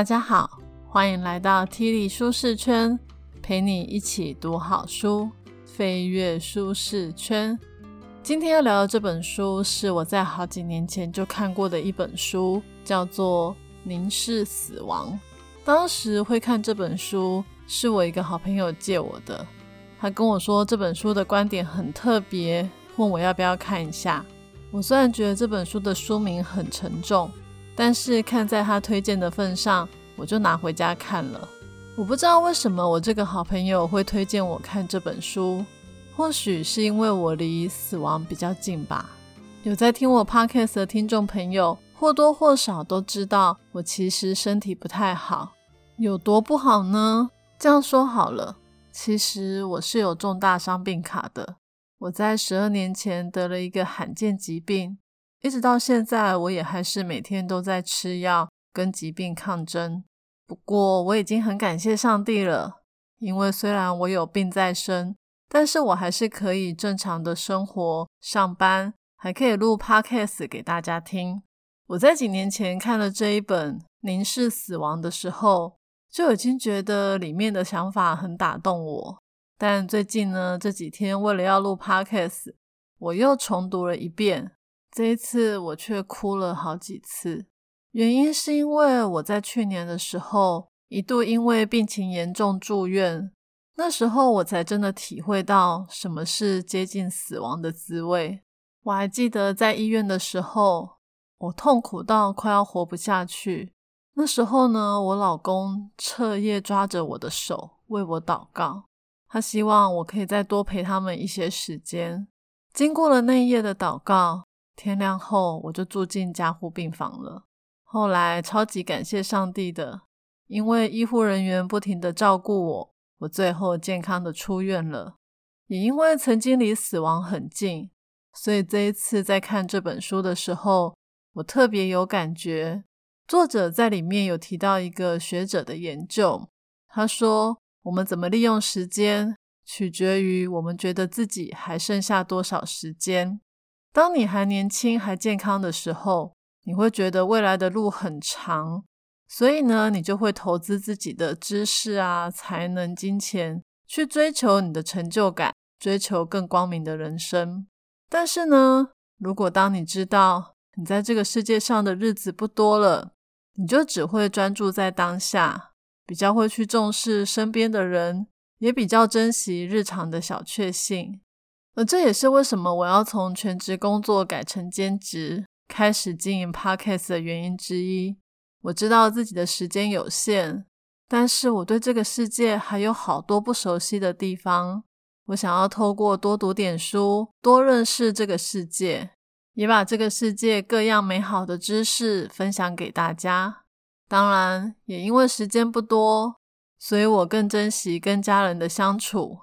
大家好，欢迎来到 T 里舒适圈，陪你一起读好书，飞跃舒适圈。今天要聊的这本书是我在好几年前就看过的一本书，叫做《凝视死亡》。当时会看这本书，是我一个好朋友借我的。他跟我说这本书的观点很特别，问我要不要看一下。我虽然觉得这本书的书名很沉重。但是看在他推荐的份上，我就拿回家看了。我不知道为什么我这个好朋友会推荐我看这本书，或许是因为我离死亡比较近吧。有在听我 podcast 的听众朋友，或多或少都知道我其实身体不太好。有多不好呢？这样说好了，其实我是有重大伤病卡的。我在十二年前得了一个罕见疾病。一直到现在，我也还是每天都在吃药跟疾病抗争。不过，我已经很感谢上帝了，因为虽然我有病在身，但是我还是可以正常的生活、上班，还可以录 podcast 给大家听。我在几年前看了这一本《凝视死亡》的时候，就已经觉得里面的想法很打动我。但最近呢，这几天为了要录 podcast，我又重读了一遍。这一次我却哭了好几次，原因是因为我在去年的时候一度因为病情严重住院，那时候我才真的体会到什么是接近死亡的滋味。我还记得在医院的时候，我痛苦到快要活不下去。那时候呢，我老公彻夜抓着我的手为我祷告，他希望我可以再多陪他们一些时间。经过了那一夜的祷告。天亮后，我就住进加护病房了。后来超级感谢上帝的，因为医护人员不停的照顾我，我最后健康的出院了。也因为曾经离死亡很近，所以这一次在看这本书的时候，我特别有感觉。作者在里面有提到一个学者的研究，他说：我们怎么利用时间，取决于我们觉得自己还剩下多少时间。当你还年轻、还健康的时候，你会觉得未来的路很长，所以呢，你就会投资自己的知识啊、才能、金钱，去追求你的成就感，追求更光明的人生。但是呢，如果当你知道你在这个世界上的日子不多了，你就只会专注在当下，比较会去重视身边的人，也比较珍惜日常的小确幸。这也是为什么我要从全职工作改成兼职，开始经营 Podcast 的原因之一。我知道自己的时间有限，但是我对这个世界还有好多不熟悉的地方。我想要透过多读点书，多认识这个世界，也把这个世界各样美好的知识分享给大家。当然，也因为时间不多，所以我更珍惜跟家人的相处。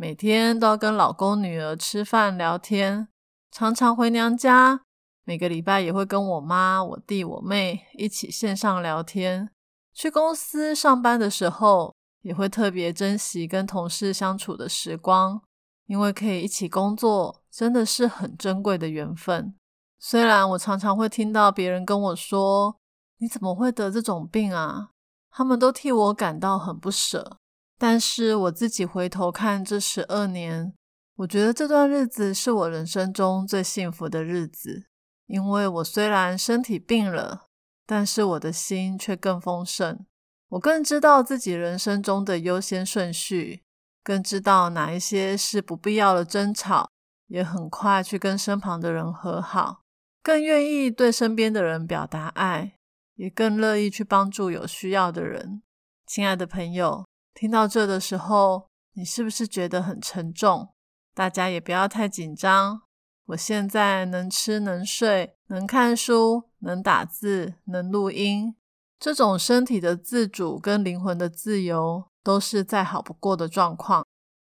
每天都要跟老公、女儿吃饭聊天，常常回娘家。每个礼拜也会跟我妈、我弟、我妹一起线上聊天。去公司上班的时候，也会特别珍惜跟同事相处的时光，因为可以一起工作，真的是很珍贵的缘分。虽然我常常会听到别人跟我说：“你怎么会得这种病啊？”他们都替我感到很不舍。但是我自己回头看这十二年，我觉得这段日子是我人生中最幸福的日子，因为我虽然身体病了，但是我的心却更丰盛。我更知道自己人生中的优先顺序，更知道哪一些是不必要的争吵，也很快去跟身旁的人和好，更愿意对身边的人表达爱，也更乐意去帮助有需要的人。亲爱的朋友。听到这的时候，你是不是觉得很沉重？大家也不要太紧张。我现在能吃能睡，能看书，能打字，能录音，这种身体的自主跟灵魂的自由，都是再好不过的状况。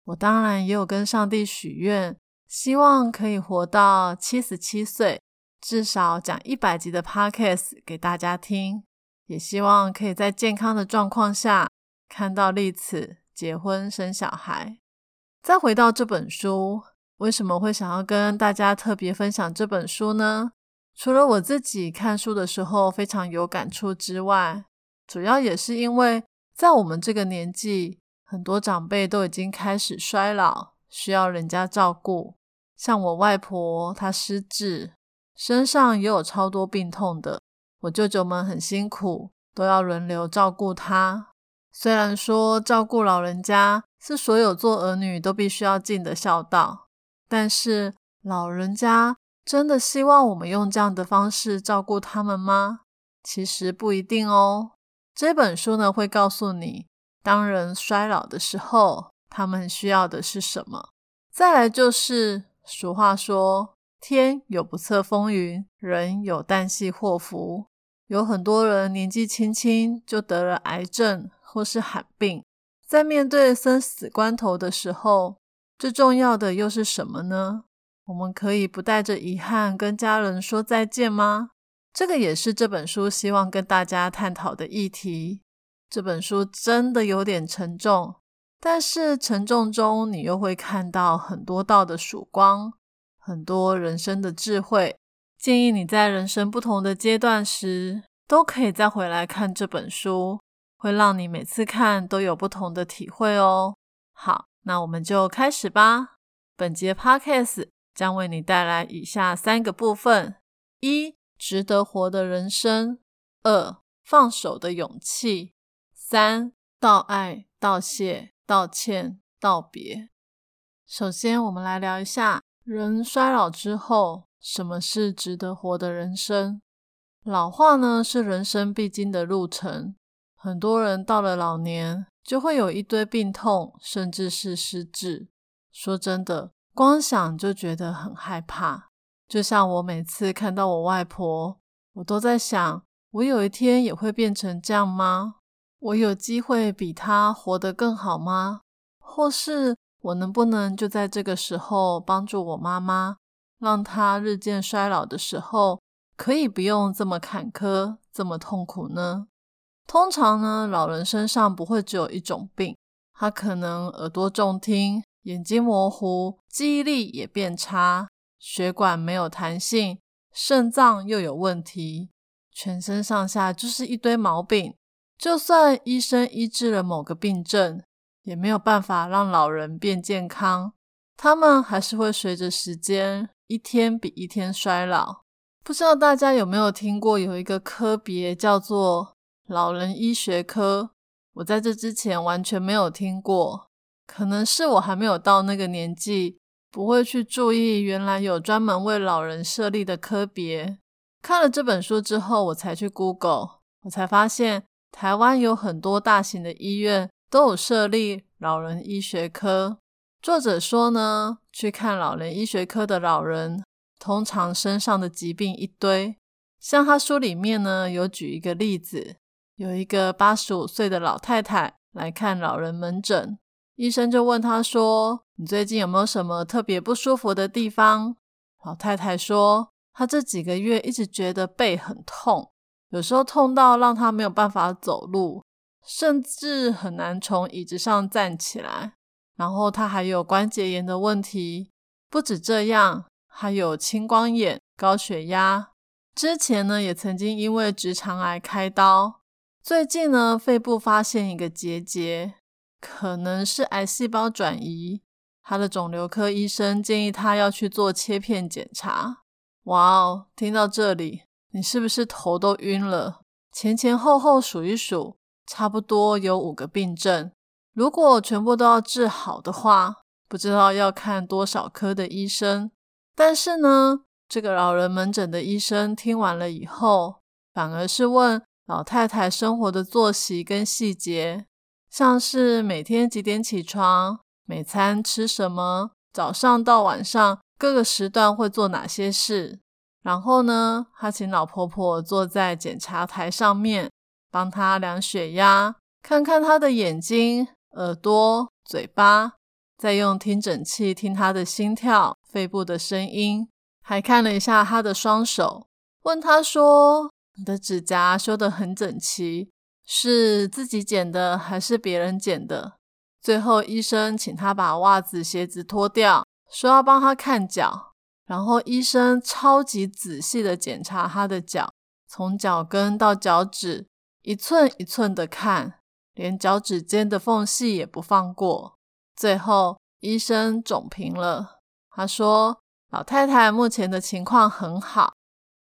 我当然也有跟上帝许愿，希望可以活到七十七岁，至少讲一百集的 podcast 给大家听，也希望可以在健康的状况下。看到丽子结婚生小孩，再回到这本书，为什么会想要跟大家特别分享这本书呢？除了我自己看书的时候非常有感触之外，主要也是因为在我们这个年纪，很多长辈都已经开始衰老，需要人家照顾。像我外婆，她失智，身上也有超多病痛的。我舅舅们很辛苦，都要轮流照顾她。虽然说照顾老人家是所有做儿女都必须要尽的孝道，但是老人家真的希望我们用这样的方式照顾他们吗？其实不一定哦。这本书呢会告诉你，当人衰老的时候，他们需要的是什么。再来就是俗话说：“天有不测风云，人有旦夕祸福。”有很多人年纪轻轻就得了癌症或是罕病，在面对生死关头的时候，最重要的又是什么呢？我们可以不带着遗憾跟家人说再见吗？这个也是这本书希望跟大家探讨的议题。这本书真的有点沉重，但是沉重中你又会看到很多道的曙光，很多人生的智慧。建议你在人生不同的阶段时，都可以再回来看这本书，会让你每次看都有不同的体会哦。好，那我们就开始吧。本节 Podcast 将为你带来以下三个部分：一、值得活的人生；二、放手的勇气；三、道爱、道谢、道歉、道别。首先，我们来聊一下人衰老之后。什么是值得活的人生？老化呢，是人生必经的路程。很多人到了老年，就会有一堆病痛，甚至是失智。说真的，光想就觉得很害怕。就像我每次看到我外婆，我都在想：我有一天也会变成这样吗？我有机会比她活得更好吗？或是我能不能就在这个时候帮助我妈妈？让她日渐衰老的时候，可以不用这么坎坷、这么痛苦呢？通常呢，老人身上不会只有一种病，他可能耳朵重听、眼睛模糊、记忆力也变差、血管没有弹性、肾脏又有问题，全身上下就是一堆毛病。就算医生医治了某个病症，也没有办法让老人变健康，他们还是会随着时间。一天比一天衰老，不知道大家有没有听过有一个科别叫做老人医学科？我在这之前完全没有听过，可能是我还没有到那个年纪，不会去注意原来有专门为老人设立的科别。看了这本书之后，我才去 Google，我才发现台湾有很多大型的医院都有设立老人医学科。作者说呢，去看老人医学科的老人，通常身上的疾病一堆。像他书里面呢，有举一个例子，有一个八十五岁的老太太来看老人门诊，医生就问她说：“你最近有没有什么特别不舒服的地方？”老太太说：“她这几个月一直觉得背很痛，有时候痛到让她没有办法走路，甚至很难从椅子上站起来。”然后她还有关节炎的问题，不止这样，还有青光眼、高血压。之前呢，也曾经因为直肠癌开刀。最近呢，肺部发现一个结节，可能是癌细胞转移。他的肿瘤科医生建议他要去做切片检查。哇哦，听到这里，你是不是头都晕了？前前后后数一数，差不多有五个病症。如果全部都要治好的话，不知道要看多少科的医生。但是呢，这个老人门诊的医生听完了以后，反而是问老太太生活的作息跟细节，像是每天几点起床，每餐吃什么，早上到晚上各个时段会做哪些事。然后呢，他请老婆婆坐在检查台上面，帮他量血压，看看他的眼睛。耳朵、嘴巴，再用听诊器听他的心跳、肺部的声音，还看了一下他的双手，问他说：“你的指甲修得很整齐，是自己剪的还是别人剪的？”最后，医生请他把袜子、鞋子脱掉，说要帮他看脚。然后，医生超级仔细的检查他的脚，从脚跟到脚趾。一寸一寸的看，连脚趾间的缝隙也不放过。最后，医生总评了，他说：“老太太目前的情况很好。”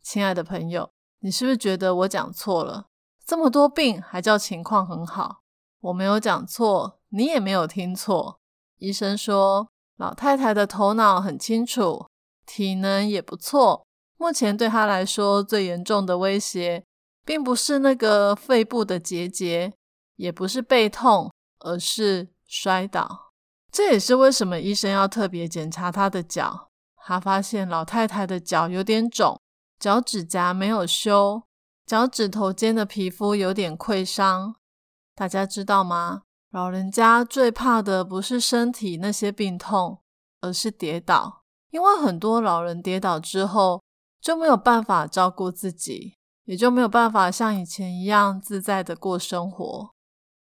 亲爱的朋友，你是不是觉得我讲错了？这么多病还叫情况很好？我没有讲错，你也没有听错。医生说，老太太的头脑很清楚，体能也不错。目前对她来说，最严重的威胁，并不是那个肺部的结节，也不是背痛，而是摔倒。这也是为什么医生要特别检查她的脚。他发现老太太的脚有点肿，脚趾甲没有修，脚趾头间的皮肤有点溃伤。大家知道吗？老人家最怕的不是身体那些病痛，而是跌倒。因为很多老人跌倒之后就没有办法照顾自己，也就没有办法像以前一样自在的过生活。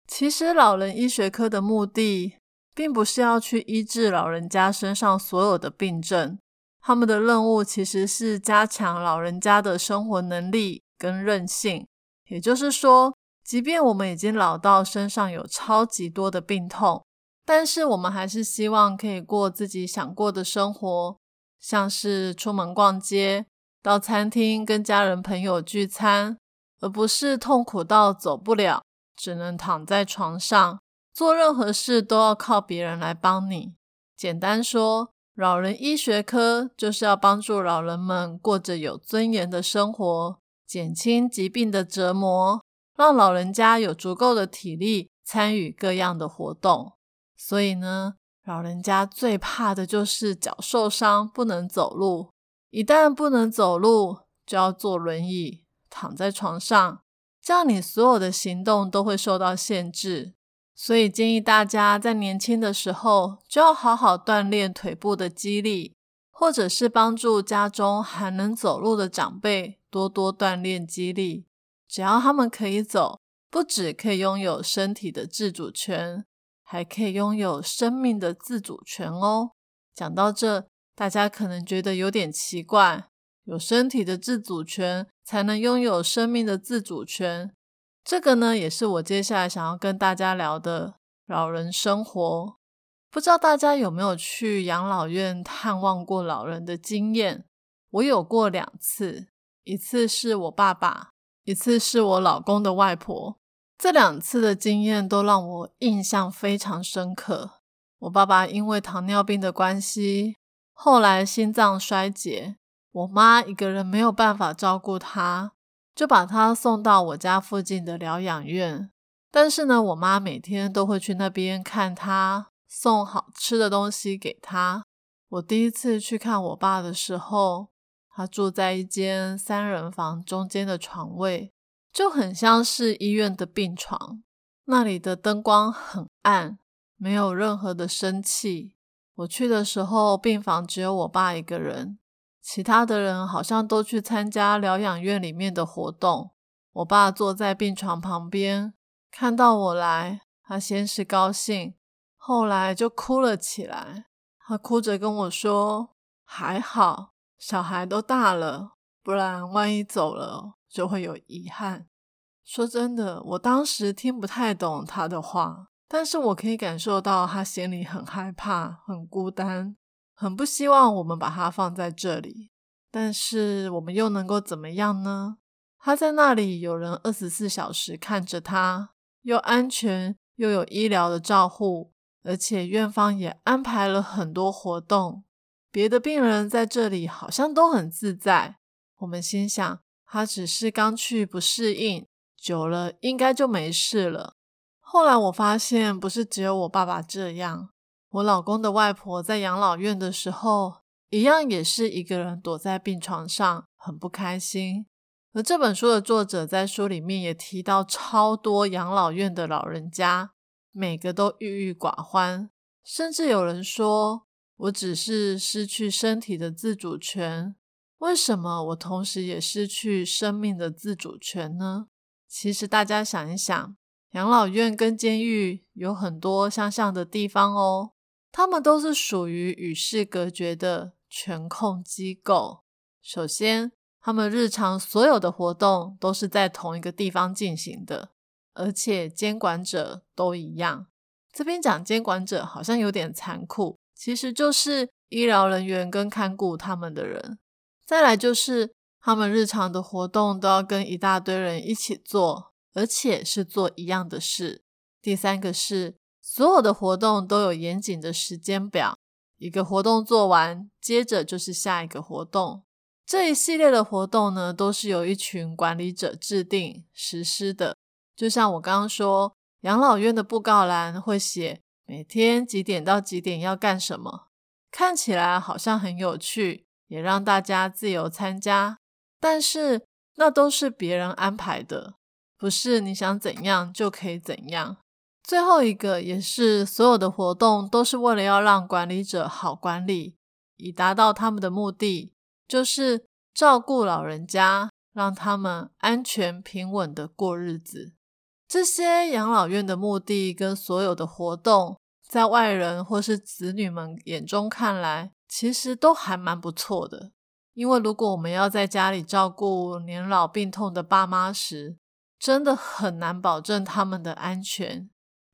其实，老人医学科的目的并不是要去医治老人家身上所有的病症，他们的任务其实是加强老人家的生活能力跟韧性。也就是说。即便我们已经老到身上有超级多的病痛，但是我们还是希望可以过自己想过的生活，像是出门逛街、到餐厅跟家人朋友聚餐，而不是痛苦到走不了，只能躺在床上，做任何事都要靠别人来帮你。简单说，老人医学科就是要帮助老人们过着有尊严的生活，减轻疾病的折磨。让老人家有足够的体力参与各样的活动，所以呢，老人家最怕的就是脚受伤不能走路。一旦不能走路，就要坐轮椅，躺在床上，这样你所有的行动都会受到限制。所以建议大家在年轻的时候就要好好锻炼腿部的肌力，或者是帮助家中还能走路的长辈多多锻炼肌力。只要他们可以走，不止可以拥有身体的自主权，还可以拥有生命的自主权哦。讲到这，大家可能觉得有点奇怪：有身体的自主权，才能拥有生命的自主权。这个呢，也是我接下来想要跟大家聊的老人生活。不知道大家有没有去养老院探望过老人的经验？我有过两次，一次是我爸爸。一次是我老公的外婆，这两次的经验都让我印象非常深刻。我爸爸因为糖尿病的关系，后来心脏衰竭，我妈一个人没有办法照顾他，就把他送到我家附近的疗养院。但是呢，我妈每天都会去那边看他，送好吃的东西给他。我第一次去看我爸的时候。他住在一间三人房，中间的床位就很像是医院的病床，那里的灯光很暗，没有任何的生气。我去的时候，病房只有我爸一个人，其他的人好像都去参加疗养院里面的活动。我爸坐在病床旁边，看到我来，他先是高兴，后来就哭了起来。他哭着跟我说：“还好。”小孩都大了，不然万一走了就会有遗憾。说真的，我当时听不太懂他的话，但是我可以感受到他心里很害怕、很孤单、很不希望我们把他放在这里。但是我们又能够怎么样呢？他在那里，有人二十四小时看着他，又安全又有医疗的照护，而且院方也安排了很多活动。别的病人在这里好像都很自在，我们心想他只是刚去不适应，久了应该就没事了。后来我发现不是只有我爸爸这样，我老公的外婆在养老院的时候，一样也是一个人躲在病床上，很不开心。而这本书的作者在书里面也提到超多养老院的老人家，每个都郁郁寡欢，甚至有人说。我只是失去身体的自主权，为什么我同时也失去生命的自主权呢？其实大家想一想，养老院跟监狱有很多相像的地方哦，他们都是属于与世隔绝的权控机构。首先，他们日常所有的活动都是在同一个地方进行的，而且监管者都一样。这边讲监管者好像有点残酷，其实就是医疗人员跟看顾他们的人。再来就是他们日常的活动都要跟一大堆人一起做，而且是做一样的事。第三个是所有的活动都有严谨的时间表，一个活动做完，接着就是下一个活动。这一系列的活动呢，都是由一群管理者制定实施的。就像我刚刚说。养老院的布告栏会写每天几点到几点要干什么，看起来好像很有趣，也让大家自由参加。但是那都是别人安排的，不是你想怎样就可以怎样。最后一个也是所有的活动都是为了要让管理者好管理，以达到他们的目的，就是照顾老人家，让他们安全平稳的过日子。这些养老院的目的跟所有的活动，在外人或是子女们眼中看来，其实都还蛮不错的。因为如果我们要在家里照顾年老病痛的爸妈时，真的很难保证他们的安全，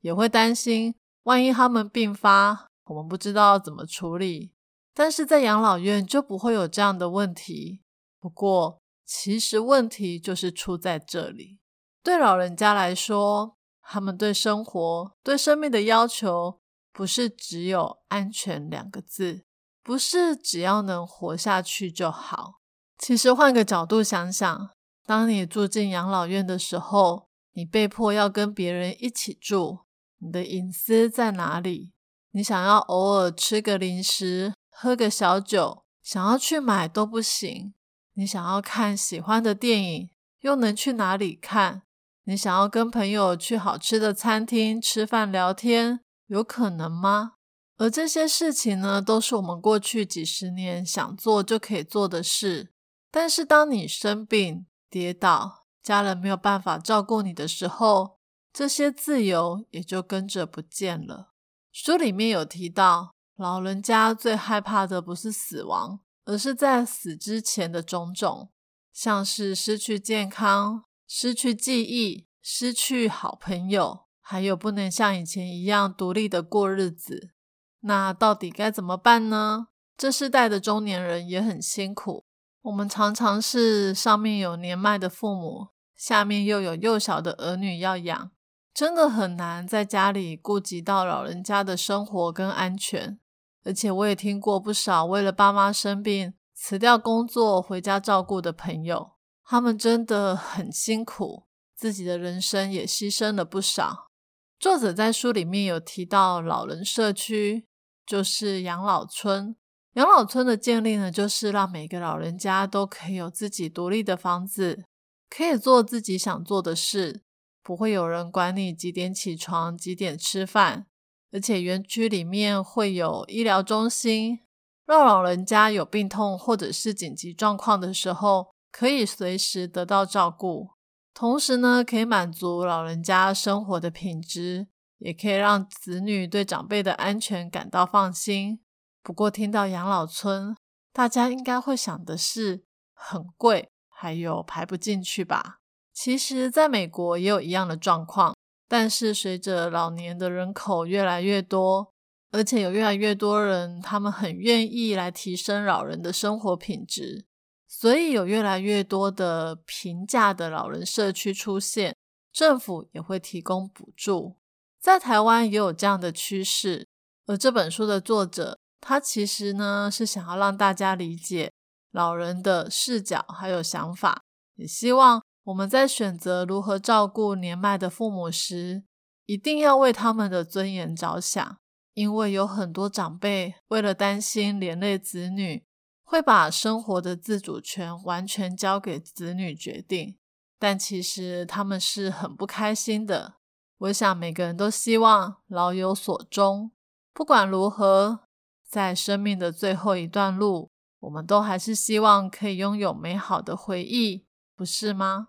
也会担心万一他们病发，我们不知道怎么处理。但是在养老院就不会有这样的问题。不过，其实问题就是出在这里。对老人家来说，他们对生活、对生命的要求，不是只有安全两个字，不是只要能活下去就好。其实换个角度想想，当你住进养老院的时候，你被迫要跟别人一起住，你的隐私在哪里？你想要偶尔吃个零食、喝个小酒，想要去买都不行。你想要看喜欢的电影，又能去哪里看？你想要跟朋友去好吃的餐厅吃饭聊天，有可能吗？而这些事情呢，都是我们过去几十年想做就可以做的事。但是当你生病、跌倒，家人没有办法照顾你的时候，这些自由也就跟着不见了。书里面有提到，老人家最害怕的不是死亡，而是在死之前的种种，像是失去健康。失去记忆，失去好朋友，还有不能像以前一样独立的过日子，那到底该怎么办呢？这世代的中年人也很辛苦。我们常常是上面有年迈的父母，下面又有幼小的儿女要养，真的很难在家里顾及到老人家的生活跟安全。而且我也听过不少为了爸妈生病辞掉工作回家照顾的朋友。他们真的很辛苦，自己的人生也牺牲了不少。作者在书里面有提到，老人社区就是养老村。养老村的建立呢，就是让每个老人家都可以有自己独立的房子，可以做自己想做的事，不会有人管你几点起床、几点吃饭。而且园区里面会有医疗中心，让老人家有病痛或者是紧急状况的时候。可以随时得到照顾，同时呢，可以满足老人家生活的品质，也可以让子女对长辈的安全感到放心。不过，听到养老村，大家应该会想的是很贵，还有排不进去吧？其实，在美国也有一样的状况，但是随着老年的人口越来越多，而且有越来越多人，他们很愿意来提升老人的生活品质。所以有越来越多的平价的老人社区出现，政府也会提供补助。在台湾也有这样的趋势。而这本书的作者，他其实呢是想要让大家理解老人的视角还有想法，也希望我们在选择如何照顾年迈的父母时，一定要为他们的尊严着想，因为有很多长辈为了担心连累子女。会把生活的自主权完全交给子女决定，但其实他们是很不开心的。我想每个人都希望老有所终。不管如何，在生命的最后一段路，我们都还是希望可以拥有美好的回忆，不是吗？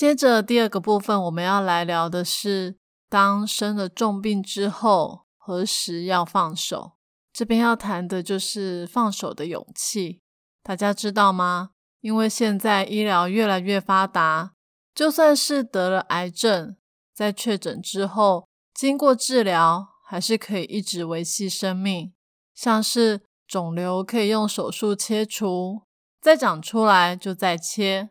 接着第二个部分，我们要来聊的是，当生了重病之后，何时要放手？这边要谈的就是放手的勇气。大家知道吗？因为现在医疗越来越发达，就算是得了癌症，在确诊之后，经过治疗，还是可以一直维系生命。像是肿瘤可以用手术切除，再长出来就再切，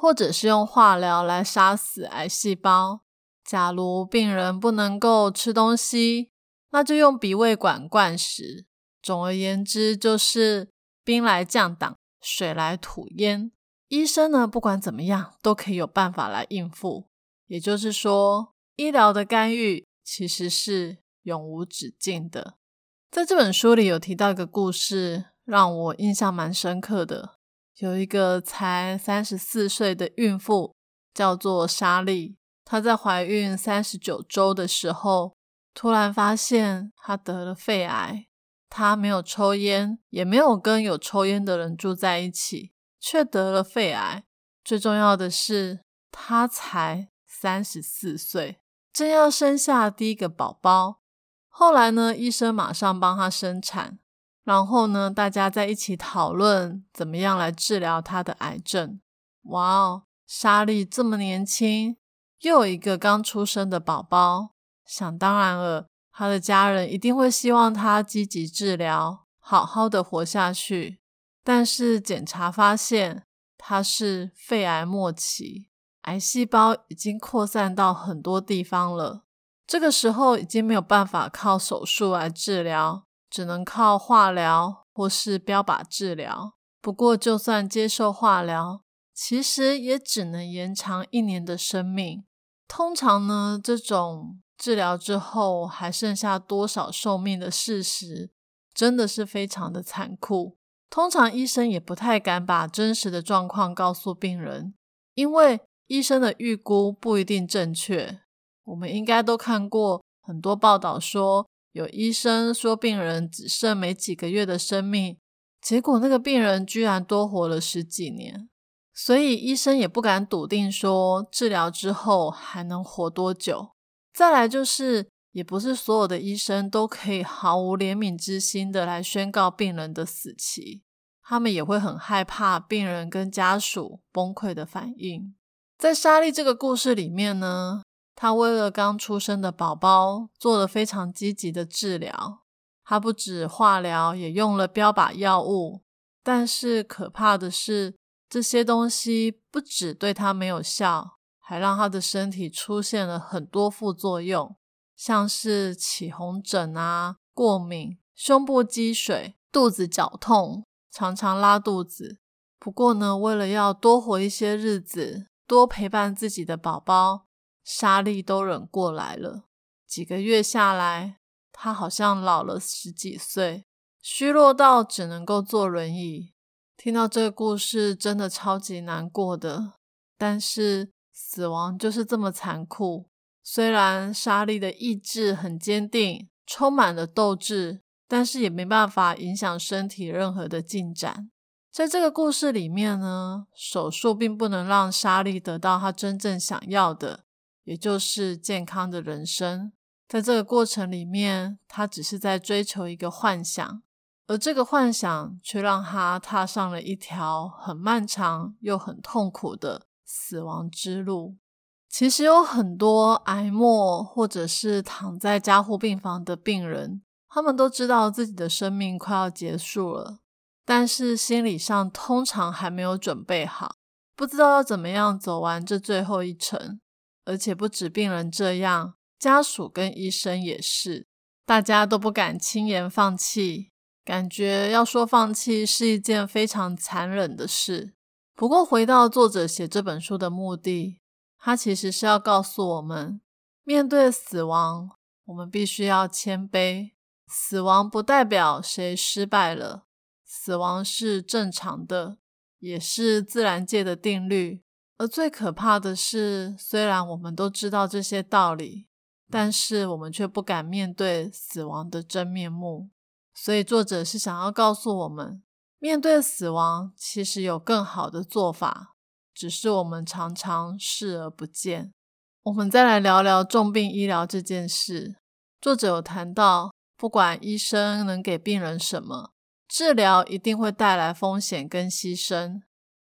或者是用化疗来杀死癌细胞。假如病人不能够吃东西，那就用鼻胃管灌食。总而言之，就是兵来将挡。水来土淹，医生呢，不管怎么样，都可以有办法来应付。也就是说，医疗的干预其实是永无止境的。在这本书里有提到一个故事，让我印象蛮深刻的。有一个才三十四岁的孕妇，叫做莎莉，她在怀孕三十九周的时候，突然发现她得了肺癌。她没有抽烟，也没有跟有抽烟的人住在一起，却得了肺癌。最重要的是，她才三十四岁，正要生下第一个宝宝。后来呢，医生马上帮她生产，然后呢，大家在一起讨论怎么样来治疗他的癌症。哇哦，莎莉这么年轻，又有一个刚出生的宝宝，想当然了。他的家人一定会希望他积极治疗，好好的活下去。但是检查发现他是肺癌末期，癌细胞已经扩散到很多地方了。这个时候已经没有办法靠手术来治疗，只能靠化疗或是标靶治疗。不过，就算接受化疗，其实也只能延长一年的生命。通常呢，这种。治疗之后还剩下多少寿命的事实，真的是非常的残酷。通常医生也不太敢把真实的状况告诉病人，因为医生的预估不一定正确。我们应该都看过很多报道，说有医生说病人只剩没几个月的生命，结果那个病人居然多活了十几年。所以医生也不敢笃定说治疗之后还能活多久。再来就是，也不是所有的医生都可以毫无怜悯之心的来宣告病人的死期，他们也会很害怕病人跟家属崩溃的反应。在莎莉这个故事里面呢，她为了刚出生的宝宝做了非常积极的治疗，她不止化疗，也用了标靶药物。但是可怕的是，这些东西不止对她没有效。还让他的身体出现了很多副作用，像是起红疹啊、过敏、胸部积水、肚子绞痛、常常拉肚子。不过呢，为了要多活一些日子，多陪伴自己的宝宝，莎莉都忍过来了。几个月下来，她好像老了十几岁，虚弱到只能够坐轮椅。听到这个故事，真的超级难过的。但是。死亡就是这么残酷。虽然莎莉的意志很坚定，充满了斗志，但是也没办法影响身体任何的进展。在这个故事里面呢，手术并不能让莎莉得到她真正想要的，也就是健康的人生。在这个过程里面，他只是在追求一个幻想，而这个幻想却让他踏上了一条很漫长又很痛苦的。死亡之路，其实有很多癌末或者是躺在加护病房的病人，他们都知道自己的生命快要结束了，但是心理上通常还没有准备好，不知道要怎么样走完这最后一程。而且不止病人这样，家属跟医生也是，大家都不敢轻言放弃，感觉要说放弃是一件非常残忍的事。不过，回到作者写这本书的目的，他其实是要告诉我们，面对死亡，我们必须要谦卑。死亡不代表谁失败了，死亡是正常的，也是自然界的定律。而最可怕的是，虽然我们都知道这些道理，但是我们却不敢面对死亡的真面目。所以，作者是想要告诉我们。面对死亡，其实有更好的做法，只是我们常常视而不见。我们再来聊聊重病医疗这件事。作者有谈到，不管医生能给病人什么，治疗一定会带来风险跟牺牲。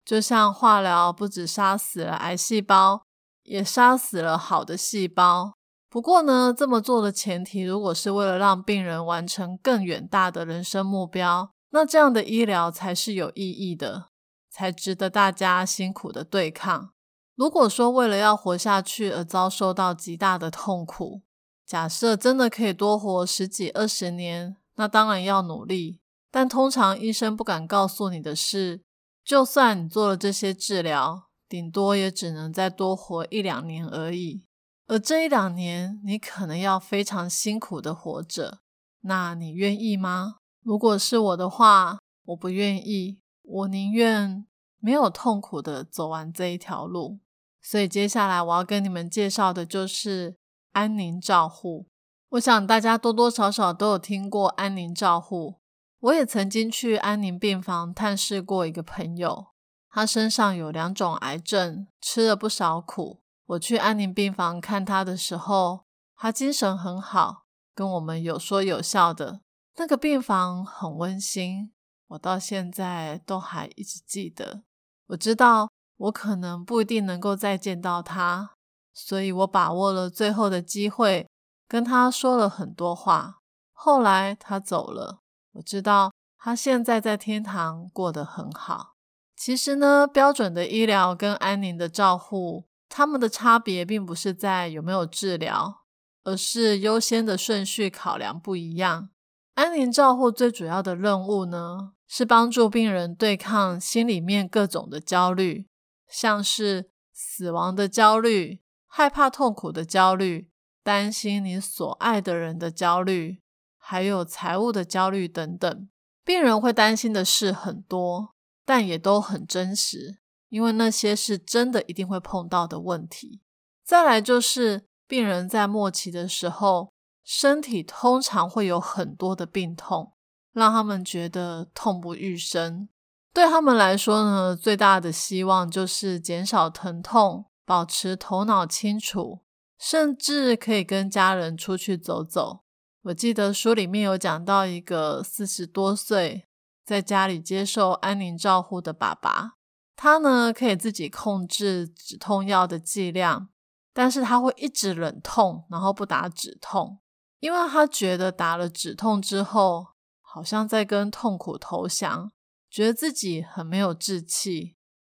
就像化疗不止杀死了癌细胞，也杀死了好的细胞。不过呢，这么做的前提，如果是为了让病人完成更远大的人生目标，那这样的医疗才是有意义的，才值得大家辛苦的对抗。如果说为了要活下去而遭受到极大的痛苦，假设真的可以多活十几二十年，那当然要努力。但通常医生不敢告诉你的是，就算你做了这些治疗，顶多也只能再多活一两年而已。而这一两年，你可能要非常辛苦的活着。那你愿意吗？如果是我的话，我不愿意。我宁愿没有痛苦的走完这一条路。所以接下来我要跟你们介绍的就是安宁照护。我想大家多多少少都有听过安宁照护。我也曾经去安宁病房探视过一个朋友，他身上有两种癌症，吃了不少苦。我去安宁病房看他的时候，他精神很好，跟我们有说有笑的。那个病房很温馨，我到现在都还一直记得。我知道。我可能不一定能够再见到他，所以我把握了最后的机会，跟他说了很多话。后来他走了，我知道他现在在天堂过得很好。其实呢，标准的医疗跟安宁的照护，他们的差别并不是在有没有治疗，而是优先的顺序考量不一样。安宁照护最主要的任务呢，是帮助病人对抗心里面各种的焦虑。像是死亡的焦虑、害怕痛苦的焦虑、担心你所爱的人的焦虑，还有财务的焦虑等等。病人会担心的事很多，但也都很真实，因为那些是真的一定会碰到的问题。再来就是病人在末期的时候，身体通常会有很多的病痛，让他们觉得痛不欲生。对他们来说呢，最大的希望就是减少疼痛，保持头脑清楚，甚至可以跟家人出去走走。我记得书里面有讲到一个四十多岁在家里接受安宁照护的爸爸，他呢可以自己控制止痛药的剂量，但是他会一直忍痛，然后不打止痛，因为他觉得打了止痛之后，好像在跟痛苦投降。觉得自己很没有志气，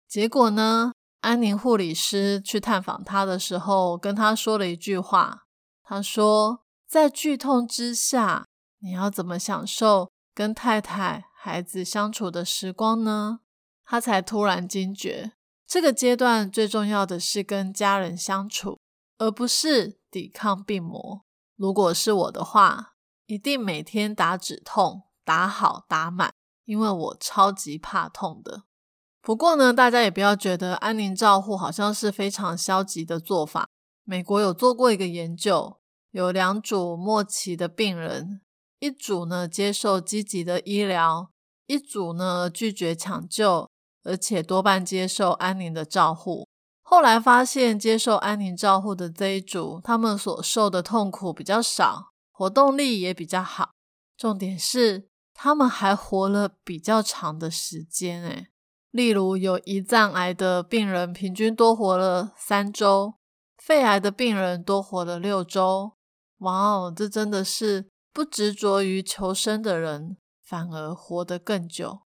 结果呢？安宁护理师去探访他的时候，跟他说了一句话。他说：“在剧痛之下，你要怎么享受跟太太、孩子相处的时光呢？”他才突然惊觉，这个阶段最重要的是跟家人相处，而不是抵抗病魔。如果是我的话，一定每天打止痛，打好打满。因为我超级怕痛的。不过呢，大家也不要觉得安宁照护好像是非常消极的做法。美国有做过一个研究，有两组末期的病人，一组呢接受积极的医疗，一组呢拒绝抢救，而且多半接受安宁的照护。后来发现，接受安宁照护的这一组，他们所受的痛苦比较少，活动力也比较好。重点是。他们还活了比较长的时间，诶例如有胰脏癌的病人，平均多活了三周；肺癌的病人多活了六周。哇哦，这真的是不执着于求生的人，反而活得更久。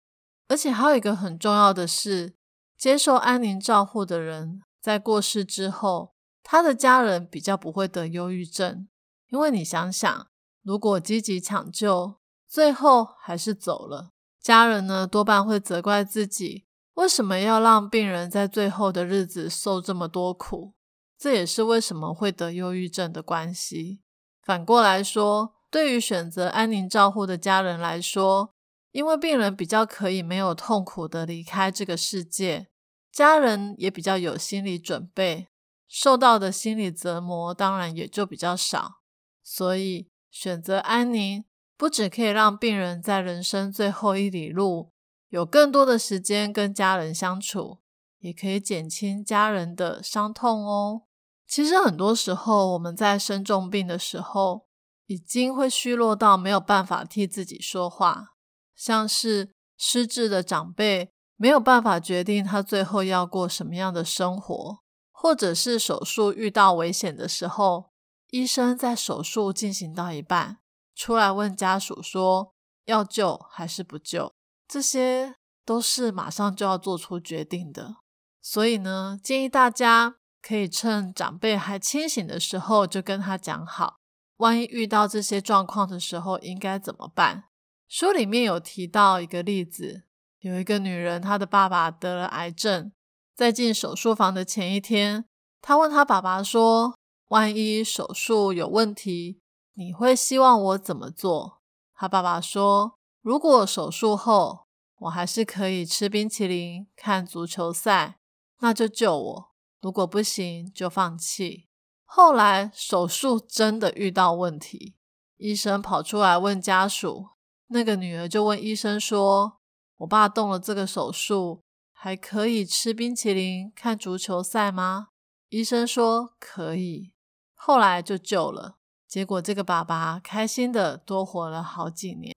而且还有一个很重要的是，接受安宁照护的人，在过世之后，他的家人比较不会得忧郁症，因为你想想，如果积极抢救。最后还是走了，家人呢多半会责怪自己，为什么要让病人在最后的日子受这么多苦？这也是为什么会得忧郁症的关系。反过来说，对于选择安宁照护的家人来说，因为病人比较可以没有痛苦的离开这个世界，家人也比较有心理准备，受到的心理折磨当然也就比较少，所以选择安宁。不只可以让病人在人生最后一里路有更多的时间跟家人相处，也可以减轻家人的伤痛哦。其实很多时候，我们在生重病的时候，已经会虚弱到没有办法替自己说话，像是失智的长辈没有办法决定他最后要过什么样的生活，或者是手术遇到危险的时候，医生在手术进行到一半，出来问家属说要救还是不救，这些都是马上就要做出决定的。所以呢，建议大家可以趁长辈还清醒的时候就跟他讲好，万一遇到这些状况的时候应该怎么办。书里面有提到一个例子，有一个女人，她的爸爸得了癌症，在进手术房的前一天，她问她爸爸说：“万一手术有问题，你会希望我怎么做？”她爸爸说：“如果手术后我还是可以吃冰淇淋、看足球赛，那就救我；如果不行，就放弃。”后来手术真的遇到问题，医生跑出来问家属。那个女儿就问医生说：“我爸动了这个手术，还可以吃冰淇淋、看足球赛吗？”医生说：“可以。”后来就救了。结果这个爸爸开心的多活了好几年。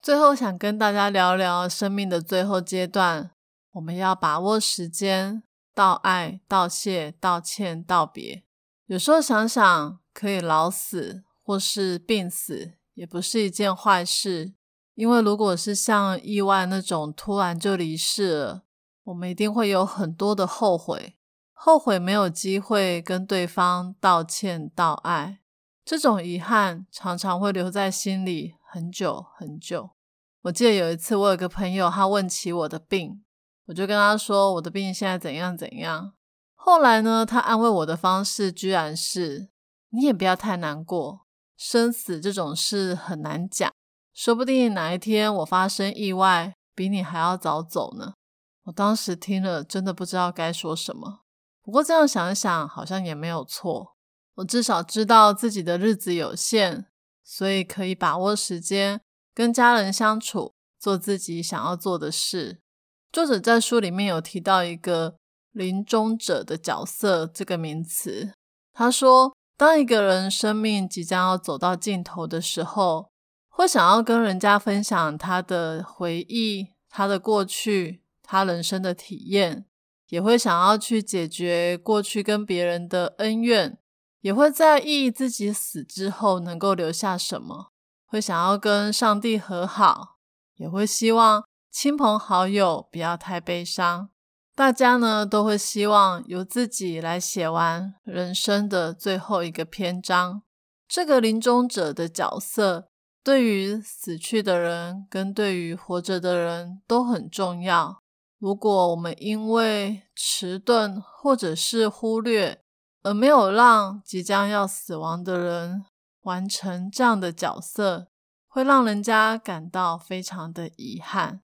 最后想跟大家聊聊生命的最后阶段，我们要把握时间，道爱、道谢、道歉、道别。有时候想想，可以老死或是病死。也不是一件坏事，因为如果是像意外那种突然就离世了，我们一定会有很多的后悔，后悔没有机会跟对方道歉道爱，这种遗憾常常会留在心里很久很久。我记得有一次，我有个朋友，他问起我的病，我就跟他说我的病现在怎样怎样。后来呢，他安慰我的方式居然是：你也不要太难过。生死这种事很难讲，说不定哪一天我发生意外，比你还要早走呢。我当时听了，真的不知道该说什么。不过这样想一想，好像也没有错。我至少知道自己的日子有限，所以可以把握时间，跟家人相处，做自己想要做的事。作者在书里面有提到一个“临终者”的角色这个名词，他说。当一个人生命即将要走到尽头的时候，会想要跟人家分享他的回忆、他的过去、他人生的体验，也会想要去解决过去跟别人的恩怨，也会在意自己死之后能够留下什么，会想要跟上帝和好，也会希望亲朋好友不要太悲伤。大家呢都会希望由自己来写完人生的最后一个篇章。这个临终者的角色，对于死去的人跟对于活着的人都很重要。如果我们因为迟钝或者是忽略，而没有让即将要死亡的人完成这样的角色，会让人家感到非常的遗憾。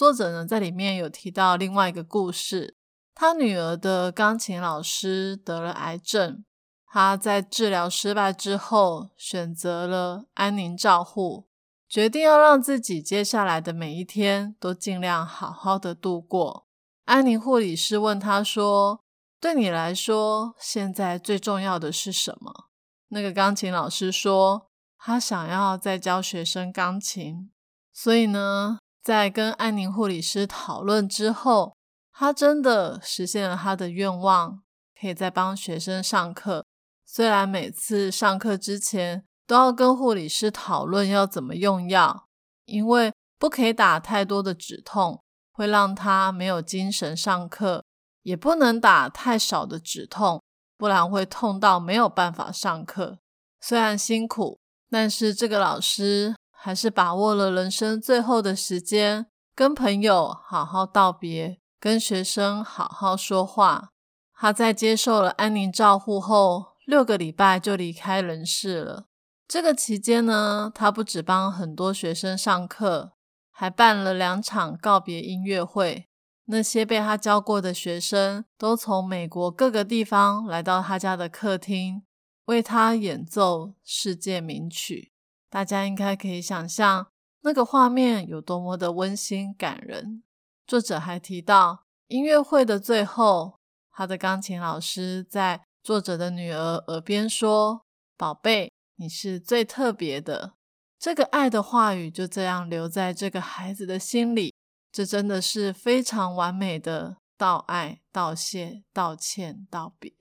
作者呢，在里面有提到另外一个故事，他女儿的钢琴老师得了癌症，他在治疗失败之后，选择了安宁照护，决定要让自己接下来的每一天都尽量好好的度过。安宁护理师问他说：“对你来说，现在最重要的是什么？”那个钢琴老师说：“他想要再教学生钢琴，所以呢。”在跟安宁护理师讨论之后，他真的实现了他的愿望，可以再帮学生上课。虽然每次上课之前都要跟护理师讨论要怎么用药，因为不可以打太多的止痛，会让他没有精神上课；也不能打太少的止痛，不然会痛到没有办法上课。虽然辛苦，但是这个老师。还是把握了人生最后的时间，跟朋友好好道别，跟学生好好说话。他在接受了安宁照护后，六个礼拜就离开人世了。这个期间呢，他不止帮很多学生上课，还办了两场告别音乐会。那些被他教过的学生，都从美国各个地方来到他家的客厅，为他演奏世界名曲。大家应该可以想象那个画面有多么的温馨感人。作者还提到，音乐会的最后，他的钢琴老师在作者的女儿耳边说：“宝贝，你是最特别的。”这个爱的话语就这样留在这个孩子的心里，这真的是非常完美的道爱、道谢、道歉、道别。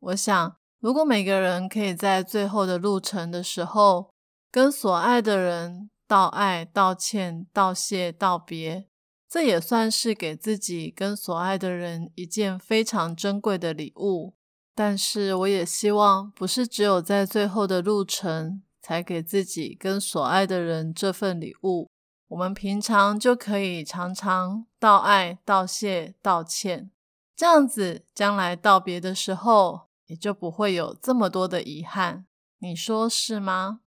我想，如果每个人可以在最后的路程的时候，跟所爱的人道爱、道歉、道谢、道别，这也算是给自己跟所爱的人一件非常珍贵的礼物。但是，我也希望不是只有在最后的路程才给自己跟所爱的人这份礼物。我们平常就可以常常道爱、道谢、道歉，这样子将来道别的时候也就不会有这么多的遗憾。你说是吗？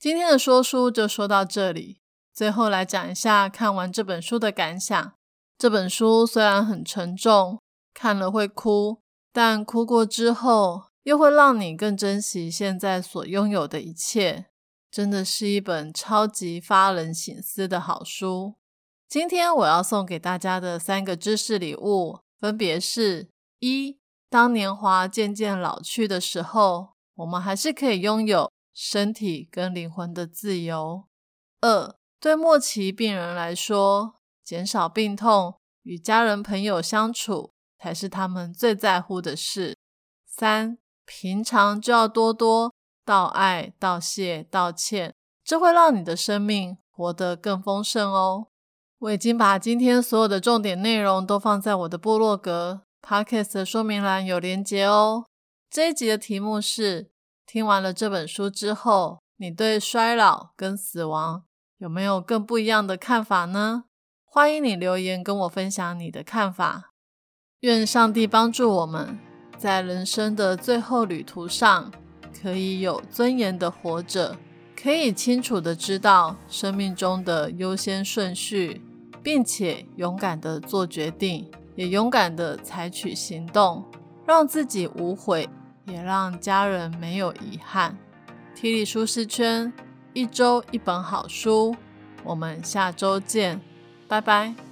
今天的说书就说到这里。最后来讲一下看完这本书的感想。这本书虽然很沉重，看了会哭，但哭过之后又会让你更珍惜现在所拥有的一切。真的是一本超级发人省思的好书。今天我要送给大家的三个知识礼物，分别是：一、当年华渐渐老去的时候，我们还是可以拥有身体跟灵魂的自由；二、对末期病人来说，减少病痛、与家人朋友相处，才是他们最在乎的事；三、平常就要多多。道爱、道谢、道歉，这会让你的生命活得更丰盛哦。我已经把今天所有的重点内容都放在我的部落格 Podcast 的说明栏有连结哦。这一集的题目是：听完了这本书之后，你对衰老跟死亡有没有更不一样的看法呢？欢迎你留言跟我分享你的看法。愿上帝帮助我们在人生的最后旅途上。可以有尊严的活着，可以清楚的知道生命中的优先顺序，并且勇敢的做决定，也勇敢的采取行动，让自己无悔，也让家人没有遗憾。体力舒适圈，一周一本好书，我们下周见，拜拜。